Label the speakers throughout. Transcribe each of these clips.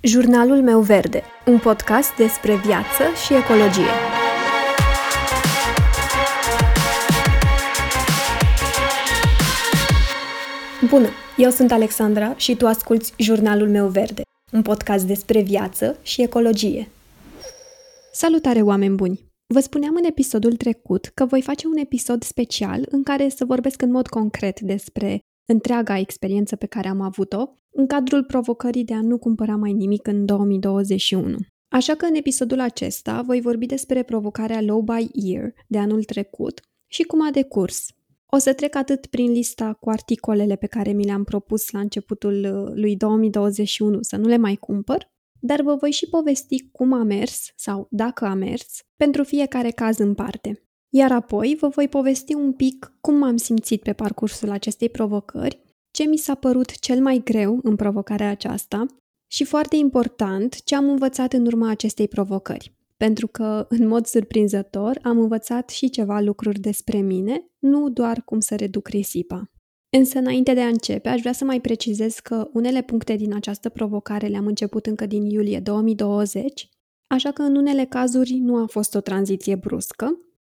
Speaker 1: Jurnalul meu verde, un podcast despre viață și ecologie. Bună, eu sunt Alexandra și tu asculți Jurnalul meu verde, un podcast despre viață și ecologie. Salutare, oameni buni! Vă spuneam în episodul trecut că voi face un episod special în care să vorbesc în mod concret despre întreaga experiență pe care am avut-o în cadrul provocării de a nu cumpăra mai nimic în 2021. Așa că în episodul acesta voi vorbi despre provocarea Low by Year de anul trecut și cum a decurs. O să trec atât prin lista cu articolele pe care mi le-am propus la începutul uh, lui 2021 să nu le mai cumpăr, dar vă voi și povesti cum a mers sau dacă a mers pentru fiecare caz în parte. Iar apoi vă voi povesti un pic cum m-am simțit pe parcursul acestei provocări, ce mi s-a părut cel mai greu în provocarea aceasta și, foarte important, ce am învățat în urma acestei provocări. Pentru că, în mod surprinzător, am învățat și ceva lucruri despre mine, nu doar cum să reduc risipa. Însă, înainte de a începe, aș vrea să mai precizez că unele puncte din această provocare le-am început încă din iulie 2020, așa că în unele cazuri nu a fost o tranziție bruscă,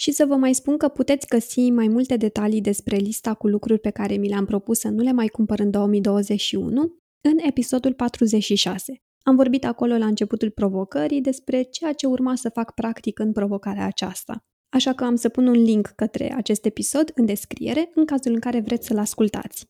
Speaker 1: și să vă mai spun că puteți găsi mai multe detalii despre lista cu lucruri pe care mi le-am propus să nu le mai cumpăr în 2021 în episodul 46. Am vorbit acolo la începutul provocării despre ceea ce urma să fac practic în provocarea aceasta. Așa că am să pun un link către acest episod în descriere în cazul în care vreți să-l ascultați.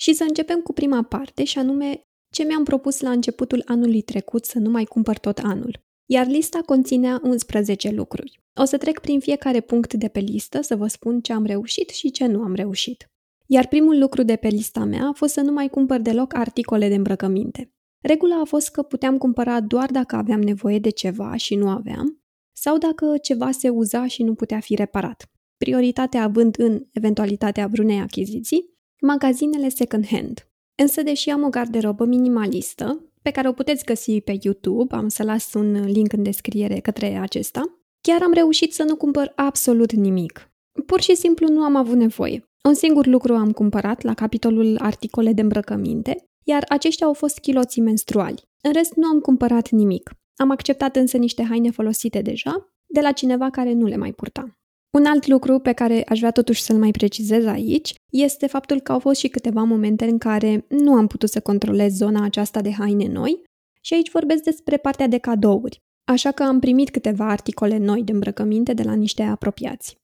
Speaker 1: Și să începem cu prima parte și anume ce mi-am propus la începutul anului trecut să nu mai cumpăr tot anul iar lista conținea 11 lucruri. O să trec prin fiecare punct de pe listă să vă spun ce am reușit și ce nu am reușit. Iar primul lucru de pe lista mea a fost să nu mai cumpăr deloc articole de îmbrăcăminte. Regula a fost că puteam cumpăra doar dacă aveam nevoie de ceva și nu aveam, sau dacă ceva se uza și nu putea fi reparat. Prioritatea având în eventualitatea vreunei achiziții, magazinele second-hand. Însă, deși am o garderobă minimalistă, pe care o puteți găsi pe YouTube, am să las un link în descriere către acesta, chiar am reușit să nu cumpăr absolut nimic. Pur și simplu nu am avut nevoie. Un singur lucru am cumpărat la capitolul articole de îmbrăcăminte, iar aceștia au fost chiloții menstruali. În rest nu am cumpărat nimic. Am acceptat însă niște haine folosite deja, de la cineva care nu le mai purta. Un alt lucru pe care aș vrea totuși să-l mai precizez aici este faptul că au fost și câteva momente în care nu am putut să controlez zona aceasta de haine noi și aici vorbesc despre partea de cadouri, așa că am primit câteva articole noi de îmbrăcăminte de la niște apropiați.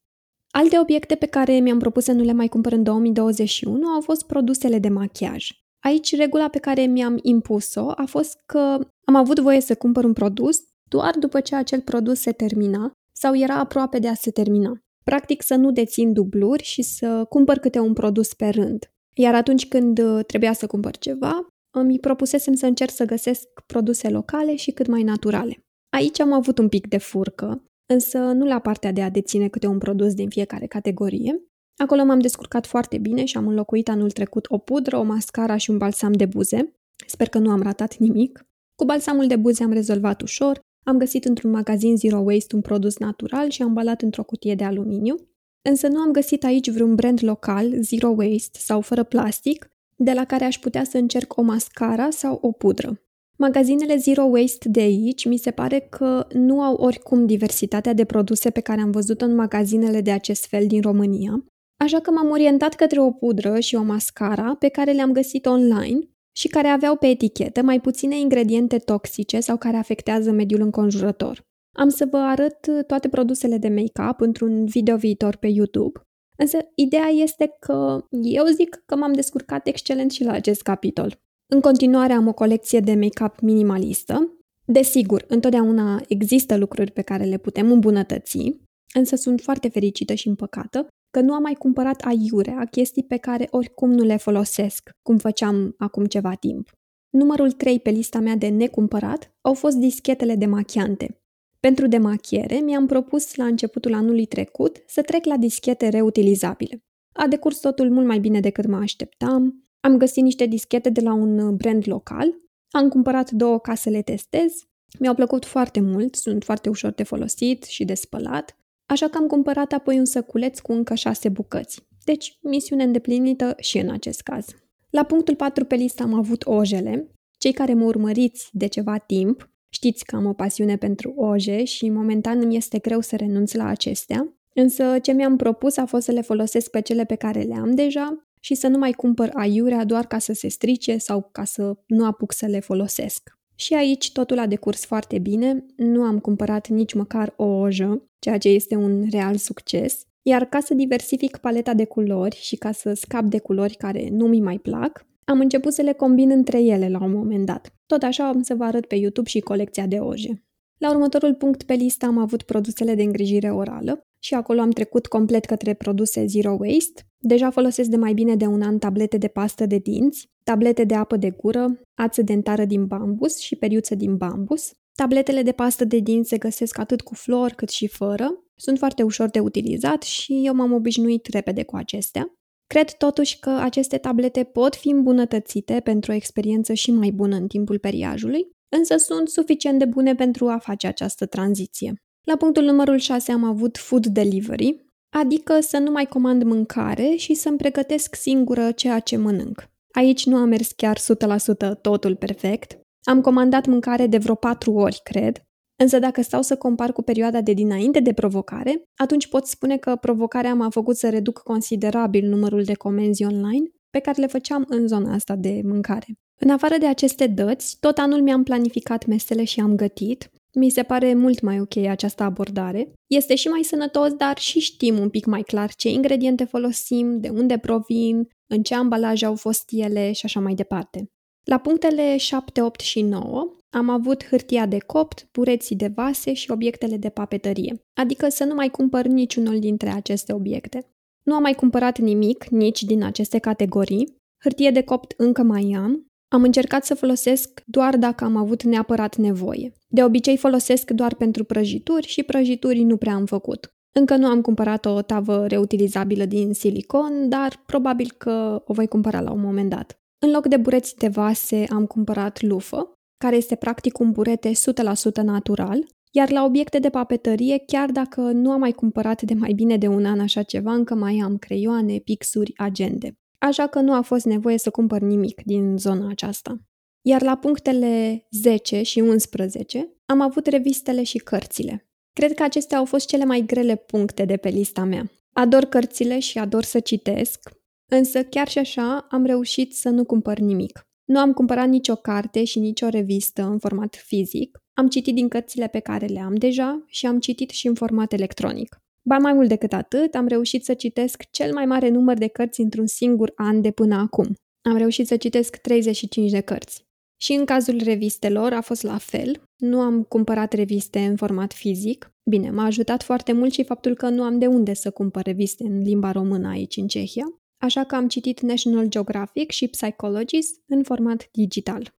Speaker 1: Alte obiecte pe care mi-am propus să nu le mai cumpăr în 2021 au fost produsele de machiaj. Aici regula pe care mi-am impus-o a fost că am avut voie să cumpăr un produs doar după ce acel produs se termina sau era aproape de a se termina. Practic să nu dețin dubluri și să cumpăr câte un produs pe rând. Iar atunci când uh, trebuia să cumpăr ceva, îmi propusesem să încerc să găsesc produse locale și cât mai naturale. Aici am avut un pic de furcă, însă nu la partea de a deține câte un produs din fiecare categorie. Acolo m-am descurcat foarte bine și am înlocuit anul trecut o pudră, o mascara și un balsam de buze. Sper că nu am ratat nimic. Cu balsamul de buze am rezolvat ușor, am găsit într-un magazin Zero Waste un produs natural și ambalat într-o cutie de aluminiu, însă nu am găsit aici vreun brand local, Zero Waste sau fără plastic, de la care aș putea să încerc o mascara sau o pudră. Magazinele Zero Waste de aici mi se pare că nu au oricum diversitatea de produse pe care am văzut în magazinele de acest fel din România, așa că m-am orientat către o pudră și o mascara pe care le-am găsit online și care aveau pe etichetă mai puține ingrediente toxice sau care afectează mediul înconjurător. Am să vă arăt toate produsele de make-up într-un video viitor pe YouTube, însă ideea este că eu zic că m-am descurcat excelent și la acest capitol. În continuare am o colecție de make-up minimalistă. Desigur, întotdeauna există lucruri pe care le putem îmbunătăți, însă sunt foarte fericită și împăcată că nu am mai cumpărat aiurea chestii pe care oricum nu le folosesc, cum făceam acum ceva timp. Numărul 3 pe lista mea de necumpărat au fost dischetele de machiante. Pentru demachiere, mi-am propus la începutul anului trecut să trec la dischete reutilizabile. A decurs totul mult mai bine decât mă așteptam. Am găsit niște dischete de la un brand local, am cumpărat două ca să le testez, mi-au plăcut foarte mult, sunt foarte ușor de folosit și de spălat așa că am cumpărat apoi un săculeț cu încă șase bucăți. Deci, misiune îndeplinită și în acest caz. La punctul 4 pe listă am avut ojele. Cei care mă urmăriți de ceva timp știți că am o pasiune pentru oje și momentan îmi este greu să renunț la acestea, însă ce mi-am propus a fost să le folosesc pe cele pe care le am deja și să nu mai cumpăr aiurea doar ca să se strice sau ca să nu apuc să le folosesc. Și aici totul a decurs foarte bine, nu am cumpărat nici măcar o ojă, ceea ce este un real succes, iar ca să diversific paleta de culori și ca să scap de culori care nu mi mai plac, am început să le combin între ele la un moment dat. Tot așa am să vă arăt pe YouTube și colecția de oje. La următorul punct pe listă am avut produsele de îngrijire orală și acolo am trecut complet către produse zero waste. Deja folosesc de mai bine de un an tablete de pastă de dinți, tablete de apă de gură, ață dentară din bambus și periuță din bambus. Tabletele de pastă de dinți se găsesc atât cu flor cât și fără. Sunt foarte ușor de utilizat și eu m-am obișnuit repede cu acestea. Cred totuși că aceste tablete pot fi îmbunătățite pentru o experiență și mai bună în timpul periajului, însă sunt suficient de bune pentru a face această tranziție. La punctul numărul 6 am avut food delivery, adică să nu mai comand mâncare și să-mi pregătesc singură ceea ce mănânc. Aici nu a mers chiar 100% totul perfect. Am comandat mâncare de vreo 4 ori, cred, Însă dacă stau să compar cu perioada de dinainte de provocare, atunci pot spune că provocarea m-a făcut să reduc considerabil numărul de comenzi online pe care le făceam în zona asta de mâncare. În afară de aceste dăți, tot anul mi-am planificat mesele și am gătit. Mi se pare mult mai ok această abordare. Este și mai sănătos, dar și știm un pic mai clar ce ingrediente folosim, de unde provin, în ce ambalaje au fost ele și așa mai departe. La punctele 7, 8 și 9 am avut hârtia de copt, bureții de vase și obiectele de papetărie, adică să nu mai cumpăr niciunul dintre aceste obiecte. Nu am mai cumpărat nimic, nici din aceste categorii. Hârtie de copt încă mai am. Am încercat să folosesc doar dacă am avut neapărat nevoie. De obicei folosesc doar pentru prăjituri și prăjituri nu prea am făcut. Încă nu am cumpărat o tavă reutilizabilă din silicon, dar probabil că o voi cumpăra la un moment dat. În loc de bureți de vase am cumpărat lufă, care este practic un burete 100% natural, iar la obiecte de papetărie, chiar dacă nu am mai cumpărat de mai bine de un an așa ceva, încă mai am creioane, pixuri, agende. Așa că nu a fost nevoie să cumpăr nimic din zona aceasta. Iar la punctele 10 și 11 am avut revistele și cărțile. Cred că acestea au fost cele mai grele puncte de pe lista mea. Ador cărțile și ador să citesc, însă chiar și așa am reușit să nu cumpăr nimic. Nu am cumpărat nicio carte și nicio revistă în format fizic. Am citit din cărțile pe care le am deja și am citit și în format electronic. Ba mai mult decât atât, am reușit să citesc cel mai mare număr de cărți într-un singur an de până acum. Am reușit să citesc 35 de cărți. Și în cazul revistelor a fost la fel. Nu am cumpărat reviste în format fizic. Bine, m-a ajutat foarte mult și faptul că nu am de unde să cumpăr reviste în limba română aici în Cehia așa că am citit National Geographic și Psychologist în format digital.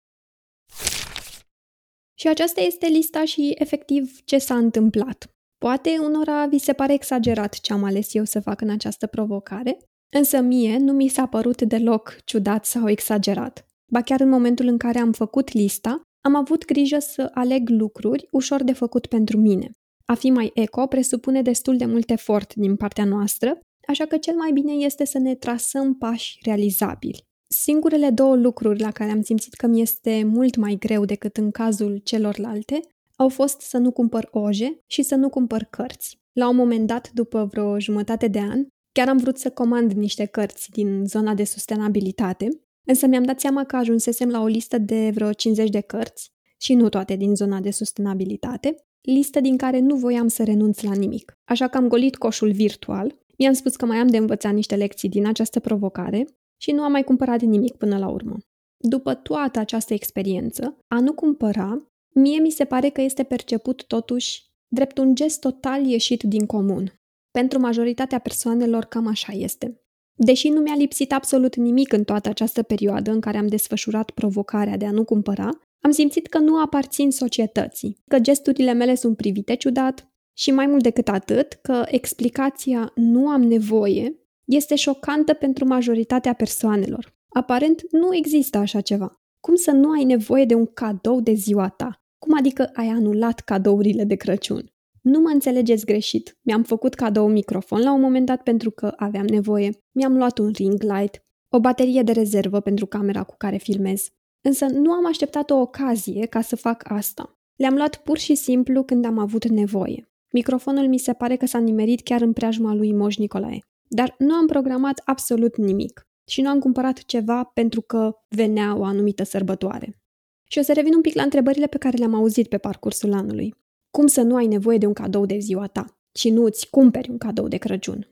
Speaker 1: Și aceasta este lista și efectiv ce s-a întâmplat. Poate unora vi se pare exagerat ce am ales eu să fac în această provocare, însă mie nu mi s-a părut deloc ciudat sau exagerat. Ba chiar în momentul în care am făcut lista, am avut grijă să aleg lucruri ușor de făcut pentru mine. A fi mai eco presupune destul de mult efort din partea noastră așa că cel mai bine este să ne trasăm pași realizabili. Singurele două lucruri la care am simțit că mi este mult mai greu decât în cazul celorlalte au fost să nu cumpăr oje și să nu cumpăr cărți. La un moment dat, după vreo jumătate de an, chiar am vrut să comand niște cărți din zona de sustenabilitate, însă mi-am dat seama că ajunsesem la o listă de vreo 50 de cărți, și nu toate din zona de sustenabilitate, listă din care nu voiam să renunț la nimic. Așa că am golit coșul virtual I-am spus că mai am de învățat niște lecții din această provocare și nu am mai cumpărat nimic până la urmă. După toată această experiență, a nu cumpăra, mie mi se pare că este perceput totuși drept un gest total ieșit din comun. Pentru majoritatea persoanelor cam așa este. Deși nu mi-a lipsit absolut nimic în toată această perioadă în care am desfășurat provocarea de a nu cumpăra, am simțit că nu aparțin societății, că gesturile mele sunt privite ciudat, și mai mult decât atât, că explicația nu am nevoie este șocantă pentru majoritatea persoanelor. Aparent nu există așa ceva. Cum să nu ai nevoie de un cadou de ziua ta? Cum adică ai anulat cadourile de Crăciun? Nu mă înțelegeți greșit. Mi-am făcut cadou microfon la un moment dat pentru că aveam nevoie. Mi-am luat un ring light, o baterie de rezervă pentru camera cu care filmez. Însă nu am așteptat o ocazie ca să fac asta. Le-am luat pur și simplu când am avut nevoie. Microfonul mi se pare că s-a nimerit chiar în preajma lui Moș Nicolae. Dar nu am programat absolut nimic și nu am cumpărat ceva pentru că venea o anumită sărbătoare. Și o să revin un pic la întrebările pe care le-am auzit pe parcursul anului. Cum să nu ai nevoie de un cadou de ziua ta și nu îți cumperi un cadou de Crăciun?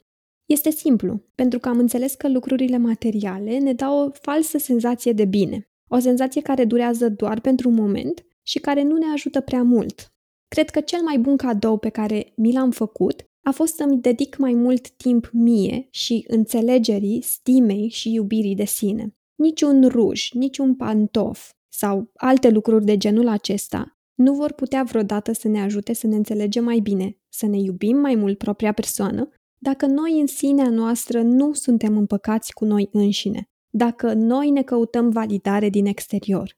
Speaker 1: Este simplu, pentru că am înțeles că lucrurile materiale ne dau o falsă senzație de bine, o senzație care durează doar pentru un moment și care nu ne ajută prea mult. Cred că cel mai bun cadou pe care mi l-am făcut a fost să-mi dedic mai mult timp mie și înțelegerii, stimei și iubirii de sine. Niciun ruj, niciun pantof sau alte lucruri de genul acesta nu vor putea vreodată să ne ajute să ne înțelegem mai bine, să ne iubim mai mult propria persoană, dacă noi în sinea noastră nu suntem împăcați cu noi înșine, dacă noi ne căutăm validare din exterior.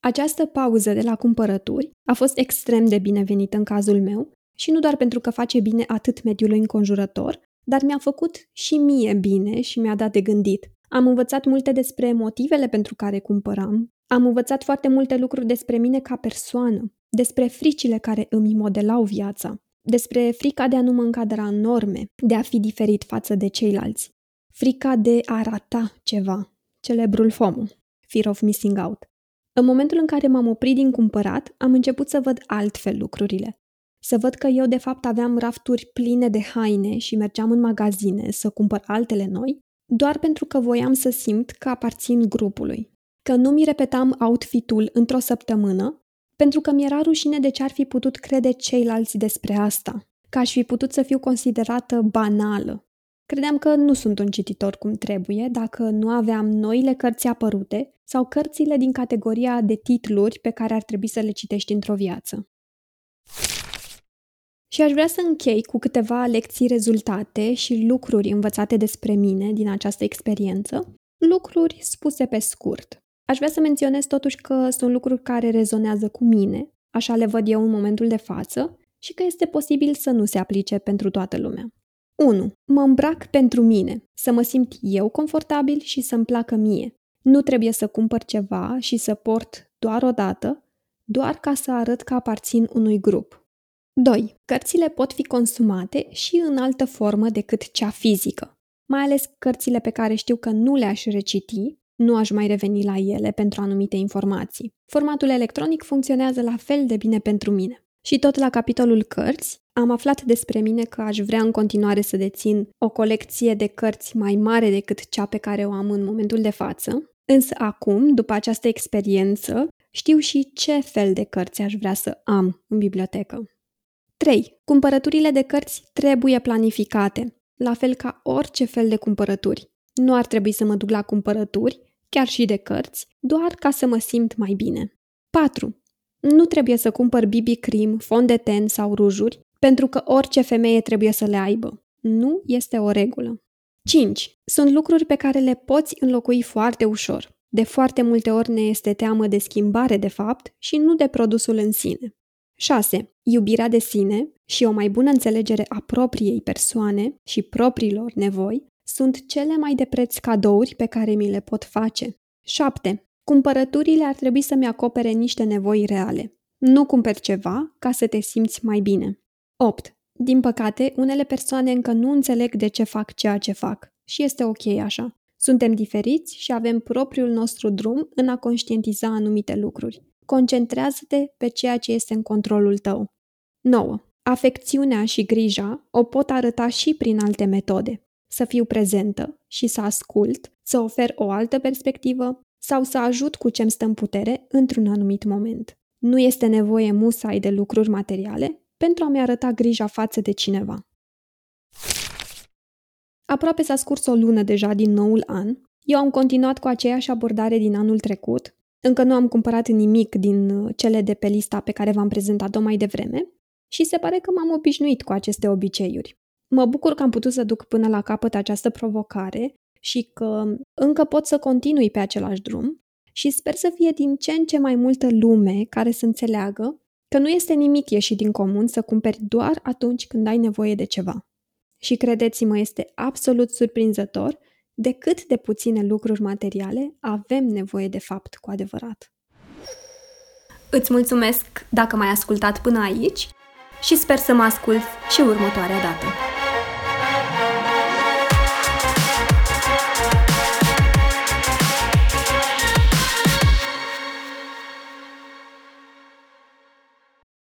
Speaker 1: Această pauză de la cumpărături a fost extrem de binevenită în cazul meu și nu doar pentru că face bine atât mediului înconjurător, dar mi-a făcut și mie bine și mi-a dat de gândit. Am învățat multe despre motivele pentru care cumpăram, am învățat foarte multe lucruri despre mine ca persoană, despre fricile care îmi modelau viața, despre frica de a nu mă încadra în norme, de a fi diferit față de ceilalți, frica de a rata ceva, celebrul FOMO, Fear of Missing Out. În momentul în care m-am oprit din cumpărat, am început să văd altfel lucrurile. Să văd că eu de fapt aveam rafturi pline de haine și mergeam în magazine să cumpăr altele noi, doar pentru că voiam să simt că aparțin grupului. Că nu mi repetam outfitul într-o săptămână, pentru că mi-era rușine de ce ar fi putut crede ceilalți despre asta, că aș fi putut să fiu considerată banală. Credeam că nu sunt un cititor cum trebuie dacă nu aveam noile cărți apărute sau cărțile din categoria de titluri pe care ar trebui să le citești într-o viață. Și aș vrea să închei cu câteva lecții rezultate și lucruri învățate despre mine din această experiență, lucruri spuse pe scurt. Aș vrea să menționez totuși că sunt lucruri care rezonează cu mine, așa le văd eu în momentul de față, și că este posibil să nu se aplice pentru toată lumea. 1. Mă îmbrac pentru mine, să mă simt eu confortabil și să-mi placă mie. Nu trebuie să cumpăr ceva și să port doar o dată, doar ca să arăt că aparțin unui grup. 2. Cărțile pot fi consumate și în altă formă decât cea fizică, mai ales cărțile pe care știu că nu le-aș reciti, nu aș mai reveni la ele pentru anumite informații. Formatul electronic funcționează la fel de bine pentru mine. Și tot la capitolul cărți, am aflat despre mine că aș vrea în continuare să dețin o colecție de cărți mai mare decât cea pe care o am în momentul de față, însă acum, după această experiență, știu și ce fel de cărți aș vrea să am în bibliotecă. 3. Cumpărăturile de cărți trebuie planificate, la fel ca orice fel de cumpărături. Nu ar trebui să mă duc la cumpărături, chiar și de cărți, doar ca să mă simt mai bine. 4. Nu trebuie să cumpăr BB cream, fond de ten sau rujuri, pentru că orice femeie trebuie să le aibă. Nu este o regulă. 5. Sunt lucruri pe care le poți înlocui foarte ușor. De foarte multe ori ne este teamă de schimbare de fapt și nu de produsul în sine. 6. Iubirea de sine și o mai bună înțelegere a propriei persoane și propriilor nevoi sunt cele mai de preț cadouri pe care mi le pot face. 7. Cumpărăturile ar trebui să-mi acopere niște nevoi reale. Nu cumperi ceva ca să te simți mai bine. 8. Din păcate, unele persoane încă nu înțeleg de ce fac ceea ce fac și este ok așa. Suntem diferiți și avem propriul nostru drum în a conștientiza anumite lucruri. Concentrează-te pe ceea ce este în controlul tău. 9. Afecțiunea și grija o pot arăta și prin alte metode. Să fiu prezentă și să ascult, să ofer o altă perspectivă sau să ajut cu ce-mi stă în putere într-un anumit moment. Nu este nevoie musai de lucruri materiale pentru a-mi arăta grija față de cineva. Aproape s-a scurs o lună deja din noul an. Eu am continuat cu aceeași abordare din anul trecut. Încă nu am cumpărat nimic din uh, cele de pe lista pe care v-am prezentat-o mai devreme și se pare că m-am obișnuit cu aceste obiceiuri. Mă bucur că am putut să duc până la capăt această provocare și că încă pot să continui pe același drum și sper să fie din ce în ce mai multă lume care să înțeleagă că nu este nimic ieșit din comun să cumperi doar atunci când ai nevoie de ceva. Și credeți-mă, este absolut surprinzător de cât de puține lucruri materiale avem nevoie de fapt cu adevărat. Îți mulțumesc dacă m-ai ascultat până aici și sper să mă ascult și următoarea dată.